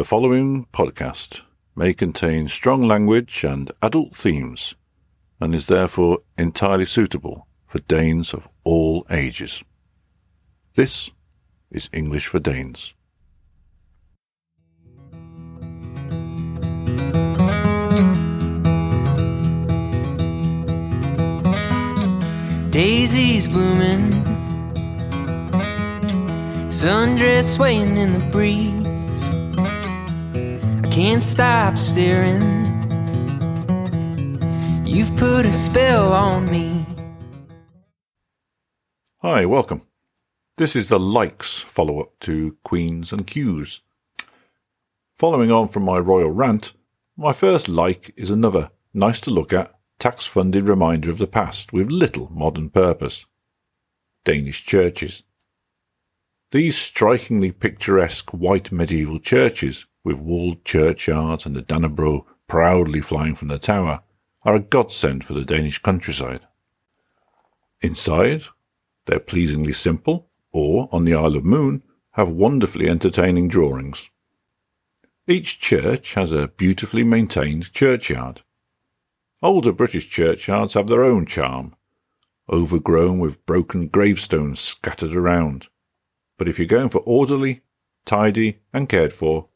The following podcast may contain strong language and adult themes and is therefore entirely suitable for Danes of all ages. This is English for Danes. Daisies blooming, sundress swaying in the breeze. Can't stop staring. You've put a spell on me. Hi, welcome. This is the likes follow up to Queens and Qs. Following on from my royal rant, my first like is another nice to look at tax funded reminder of the past with little modern purpose. Danish churches. These strikingly picturesque white medieval churches, with walled churchyards and the Dannebrog proudly flying from the tower, are a godsend for the Danish countryside. Inside, they're pleasingly simple, or, on the Isle of Møn, have wonderfully entertaining drawings. Each church has a beautifully maintained churchyard. Older British churchyards have their own charm, overgrown with broken gravestones scattered around. But if you're going for orderly, tidy, and cared for,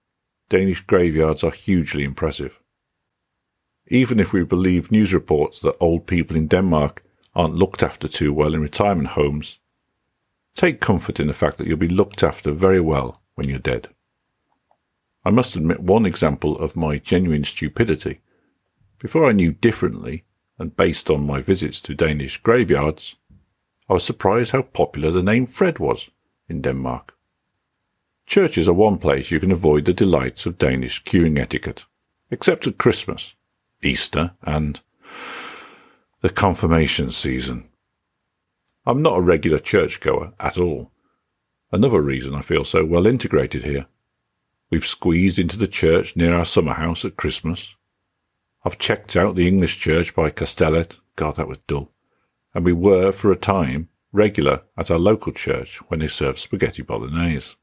Danish graveyards are hugely impressive. Even if we believe news reports that old people in Denmark aren't looked after too well in retirement homes, take comfort in the fact that you'll be looked after very well when you're dead. I must admit one example of my genuine stupidity before I knew differently, and based on my visits to Danish graveyards, I was surprised how popular the name Fred was in Denmark. Churches are one place you can avoid the delights of Danish queuing etiquette, except at Christmas, Easter, and the confirmation season. I'm not a regular churchgoer at all. Another reason I feel so well integrated here. We've squeezed into the church near our summer house at Christmas. I've checked out the English church by Kastellet. God, that was dull. And we were, for a time, regular at our local church when they served spaghetti bolognese.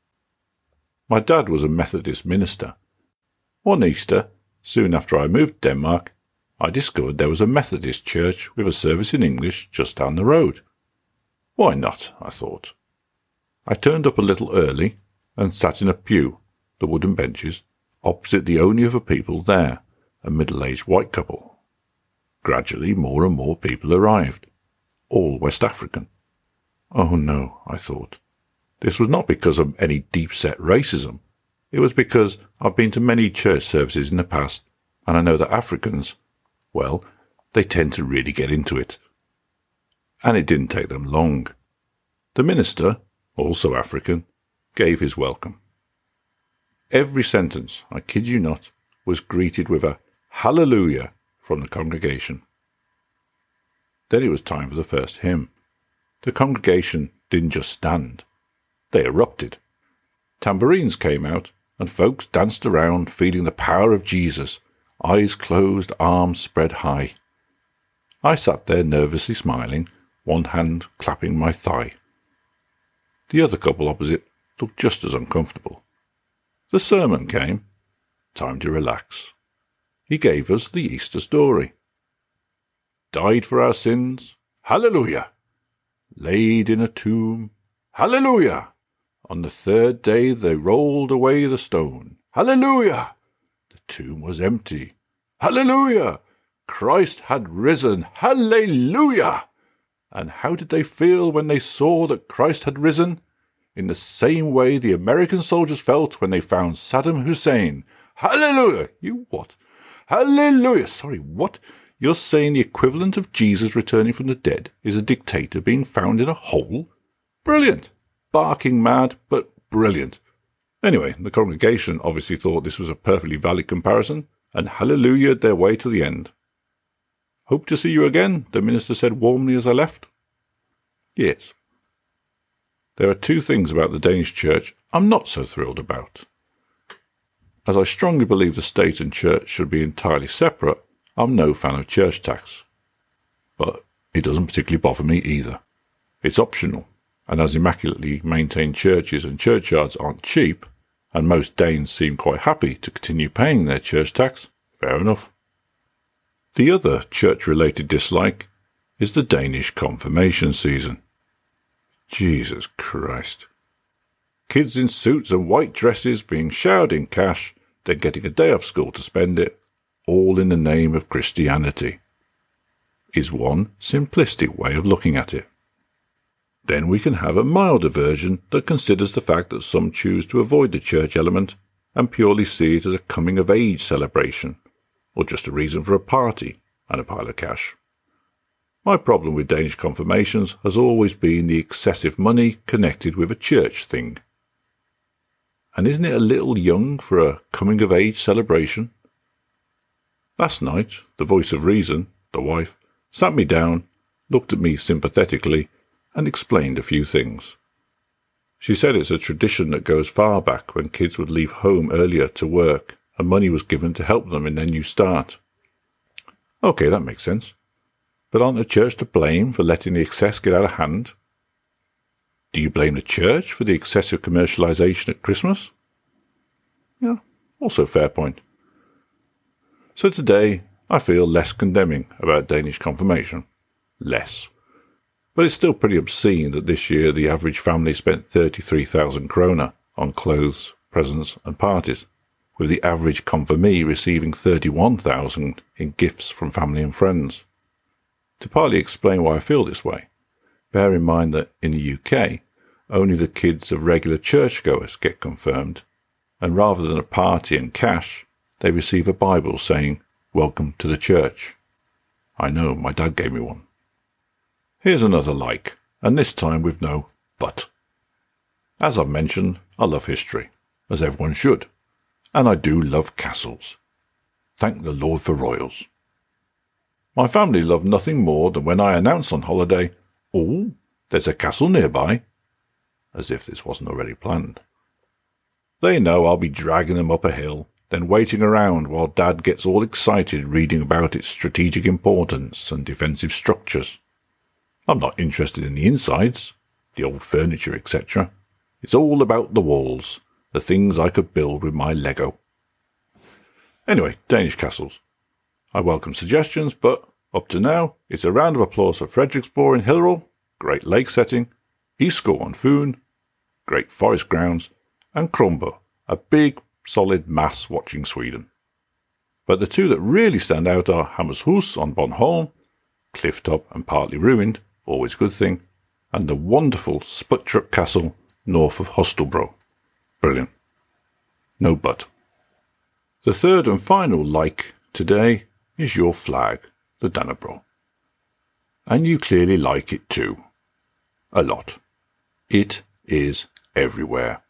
My dad was a Methodist minister. One Easter, soon after I moved to Denmark, I discovered there was a Methodist church with a service in English just down the road. Why not? I thought. I turned up a little early and sat in a pew, the wooden benches, opposite the only other people there a middle aged white couple. Gradually, more and more people arrived, all West African. Oh no, I thought. This was not because of any deep set racism. It was because I've been to many church services in the past, and I know that Africans, well, they tend to really get into it. And it didn't take them long. The minister, also African, gave his welcome. Every sentence, I kid you not, was greeted with a Hallelujah from the congregation. Then it was time for the first hymn. The congregation didn't just stand, they erupted. Tambourines came out, and folks danced around, feeling the power of Jesus, eyes closed, arms spread high. I sat there nervously smiling, one hand clapping my thigh. The other couple opposite looked just as uncomfortable. The sermon came. Time to relax he gave us the Easter story. Died for our sins, hallelujah. Laid in a tomb, hallelujah. On the third day they rolled away the stone, hallelujah. The tomb was empty, hallelujah. Christ had risen, hallelujah. And how did they feel when they saw that Christ had risen? In the same way the American soldiers felt when they found Saddam Hussein. Hallelujah! You what? Hallelujah! Sorry, what? You're saying the equivalent of Jesus returning from the dead is a dictator being found in a hole? Brilliant! Barking mad, but brilliant. Anyway, the congregation obviously thought this was a perfectly valid comparison, and hallelujahed their way to the end. Hope to see you again, the minister said warmly as I left. Yes. There are two things about the Danish church I'm not so thrilled about. As I strongly believe the state and church should be entirely separate, I'm no fan of church tax. But it doesn't particularly bother me either. It's optional, and as immaculately maintained churches and churchyards aren't cheap, and most Danes seem quite happy to continue paying their church tax. Fair enough. The other church related dislike is the Danish confirmation season. Jesus Christ. Kids in suits and white dresses being showered in cash, then getting a day off school to spend it, all in the name of Christianity, is one simplistic way of looking at it. Then we can have a milder version that considers the fact that some choose to avoid the church element and purely see it as a coming of age celebration, or just a reason for a party and a pile of cash. My problem with Danish confirmations has always been the excessive money connected with a church thing. And isn't it a little young for a coming of age celebration? Last night, the voice of reason, the wife, sat me down, looked at me sympathetically, and explained a few things. She said it's a tradition that goes far back when kids would leave home earlier to work and money was given to help them in their new start. Okay, that makes sense. But aren't the church to blame for letting the excess get out of hand? Do you blame the church for the excessive commercialization at Christmas? Yeah, also fair point. So today, I feel less condemning about Danish confirmation. Less. But it's still pretty obscene that this year the average family spent 33,000 kroner on clothes, presents, and parties, with the average confirmee receiving 31,000 in gifts from family and friends. To partly explain why I feel this way, bear in mind that in the UK, only the kids of regular churchgoers get confirmed, and rather than a party and cash, they receive a Bible saying, Welcome to the church. I know, my dad gave me one. Here's another like, and this time with no but. As I've mentioned, I love history, as everyone should, and I do love castles. Thank the Lord for royals. My family love nothing more than when I announce on holiday, Oh, there's a castle nearby, as if this wasn't already planned. They know I'll be dragging them up a hill, then waiting around while Dad gets all excited reading about its strategic importance and defensive structures. I'm not interested in the insides, the old furniture, etc. It's all about the walls, the things I could build with my Lego. Anyway, Danish castles. I welcome suggestions, but up to now, it's a round of applause for Frederiksborg in Hillerød, great lake setting, Isgård on Fyn, great forest grounds, and Kronborg, a big, solid mass watching Sweden. But the two that really stand out are Hammershus on Bornholm, cliff top and partly ruined, always good thing, and the wonderful Spøttrup Castle north of Holstebro. Brilliant. No but. The third and final like today is your flag, the Dannebrog. And you clearly like it too. A lot. It is everywhere.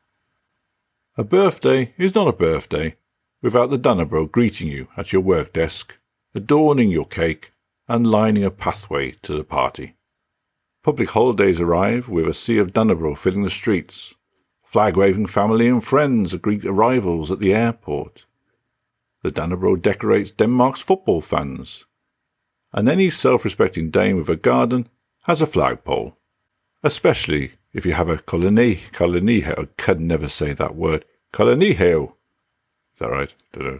A birthday is not a birthday without the Dannebrog greeting you at your work desk, adorning your cake, and lining a pathway to the party. Public holidays arrive with a sea of Dannebrog filling the streets. Flag waving family and friends greet arrivals at the airport. The Dannebrog decorates Denmark's football fans. And any self respecting Dane with a garden has a flagpole. Especially if you have a colony, colony, I can never say that word, coloniho. Is that right? Don't know.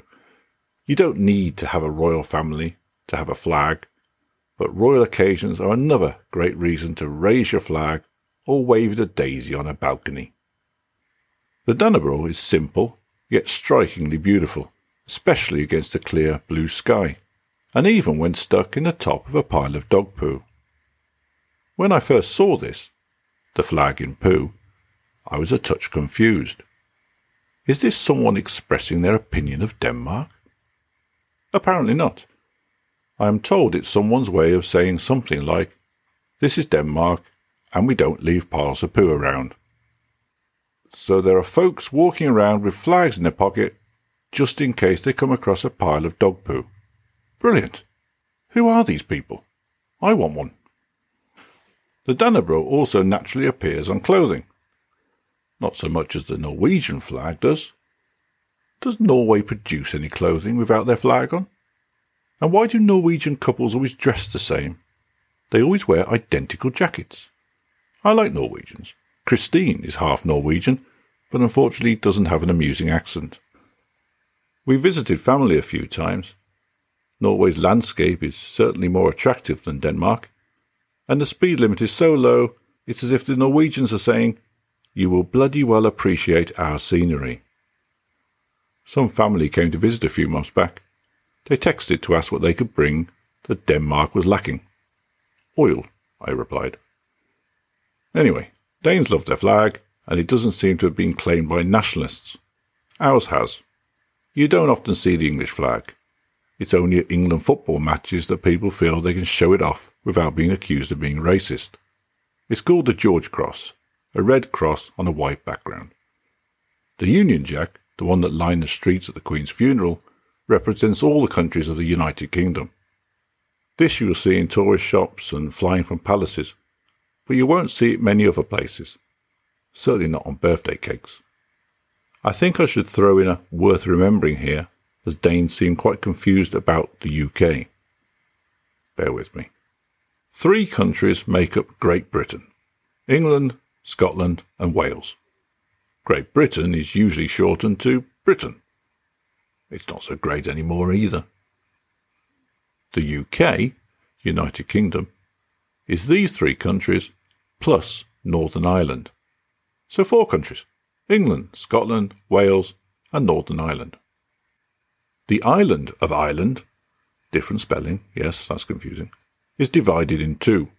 You don't need to have a royal family to have a flag, but royal occasions are another great reason to raise your flag or wave the daisy on a balcony. The Dannebrog is simple, yet strikingly beautiful especially against a clear blue sky, and even when stuck in the top of a pile of dog poo. When I first saw this, the flag in poo, I was a touch confused. Is this someone expressing their opinion of Denmark? Apparently not. I am told it's someone's way of saying something like, This is Denmark, and we don't leave piles of poo around. So there are folks walking around with flags in their pocket just in case they come across a pile of dog poo. Brilliant. Who are these people? I want one. The Dannebrog also naturally appears on clothing. Not so much as the Norwegian flag does. Does Norway produce any clothing without their flag on? And why do Norwegian couples always dress the same? They always wear identical jackets. I like Norwegians. Christine is half Norwegian, but unfortunately doesn't have an amusing accent. We visited family a few times. Norway's landscape is certainly more attractive than Denmark, and the speed limit is so low it's as if the Norwegians are saying, You will bloody well appreciate our scenery. Some family came to visit a few months back. They texted to ask what they could bring that Denmark was lacking. Oil, I replied. Anyway, Danes love their flag, and it doesn't seem to have been claimed by nationalists. Ours has. You don't often see the English flag. It's only at England football matches that people feel they can show it off without being accused of being racist. It's called the George Cross, a red cross on a white background. The Union Jack, the one that lined the streets at the Queen's funeral, represents all the countries of the United Kingdom. This you will see in tourist shops and flying from palaces, but you won't see it many other places. Certainly not on birthday cakes. I think I should throw in a worth remembering here, as Danes seem quite confused about the UK. Bear with me. Three countries make up Great Britain England, Scotland, and Wales. Great Britain is usually shortened to Britain. It's not so great anymore either. The UK, United Kingdom, is these three countries plus Northern Ireland. So four countries England, Scotland, Wales, and Northern Ireland. The island of Ireland, different spelling, yes, that's confusing, is divided in two.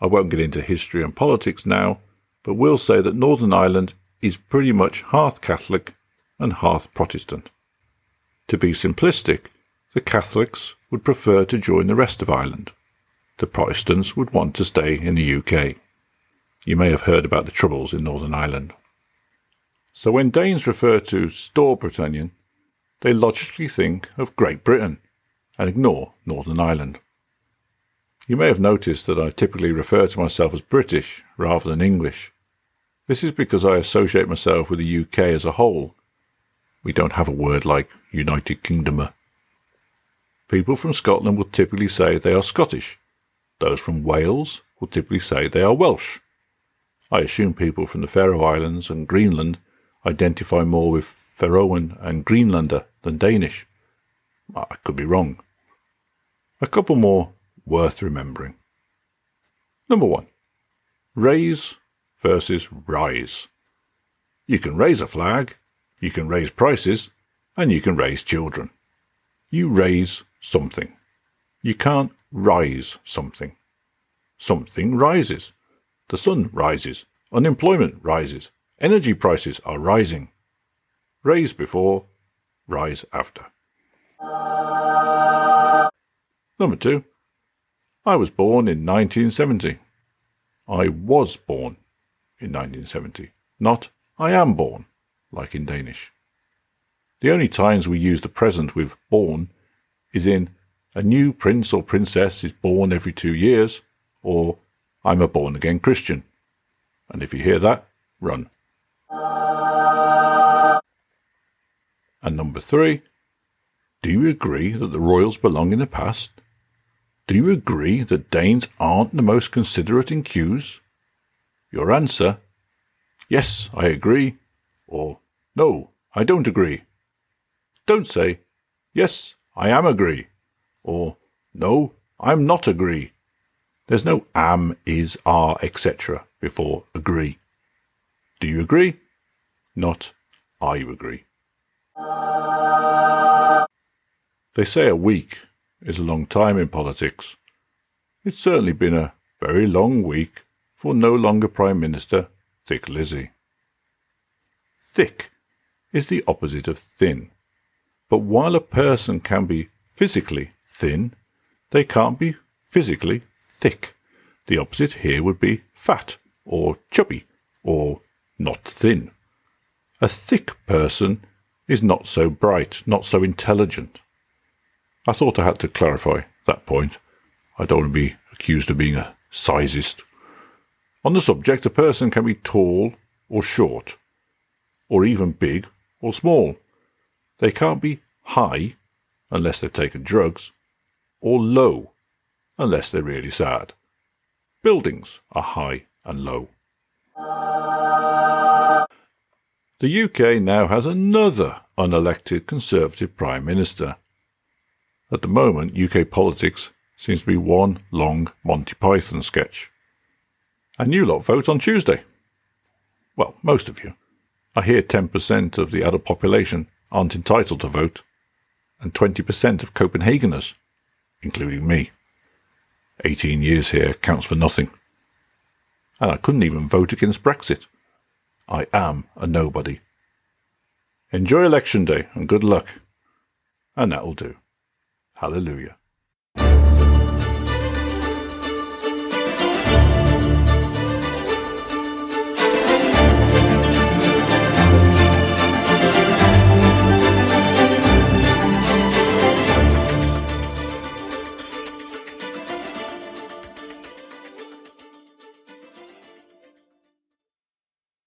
I won't get into history and politics now, but will say that Northern Ireland is pretty much half Catholic and half Protestant. To be simplistic, the Catholics would prefer to join the rest of Ireland. The Protestants would want to stay in the UK. You may have heard about the troubles in Northern Ireland. So when Danes refer to "Store Britannian," they logically think of Great Britain and ignore Northern Ireland. You may have noticed that I typically refer to myself as British rather than English. This is because I associate myself with the UK as a whole. We don't have a word like United Kingdom. People from Scotland will typically say they are Scottish. Those from Wales will typically say they are Welsh. I assume people from the Faroe Islands and Greenland identify more with Faroan and Greenlander than Danish. Ah, I could be wrong. A couple more worth remembering. Number one, raise versus rise. You can raise a flag, you can raise prices, and you can raise children. You raise something. You can't rise something. Something rises. The sun rises. Unemployment rises. Energy prices are rising. Raise before, rise after. Number two, I was born in 1970. I was born in 1970, not I am born, like in Danish. The only times we use the present with born is in a new prince or princess is born every two years, or I'm a born again Christian. And if you hear that, run. And number three, do you agree that the royals belong in the past? Do you agree that Danes aren't the most considerate in queues? Your answer, yes, I agree, or no, I don't agree. Don't say, yes, I am agree, or no, I'm not agree. There's no am, is, are, etc. before agree. Do you agree? Not I agree. They say a week is a long time in politics. It's certainly been a very long week for no longer Prime Minister Thick Lizzie. Thick is the opposite of thin. But while a person can be physically thin, they can't be physically thick. The opposite here would be fat or chubby or not thin. A thick person is not so bright, not so intelligent. I thought I had to clarify that point. I don't want to be accused of being a sizist. On the subject, a person can be tall or short, or even big or small. They can't be high unless they've taken drugs, or low unless they're really sad. Buildings are high and low. The UK now has another unelected Conservative Prime Minister. At the moment, UK politics seems to be one long Monty Python sketch. And you lot vote on Tuesday. Well, most of you. I hear 10% of the adult population aren't entitled to vote, and 20% of Copenhageners, including me. 18 years here counts for nothing. And I couldn't even vote against Brexit. I am a nobody. Enjoy election day and good luck. And that'll do. Hallelujah.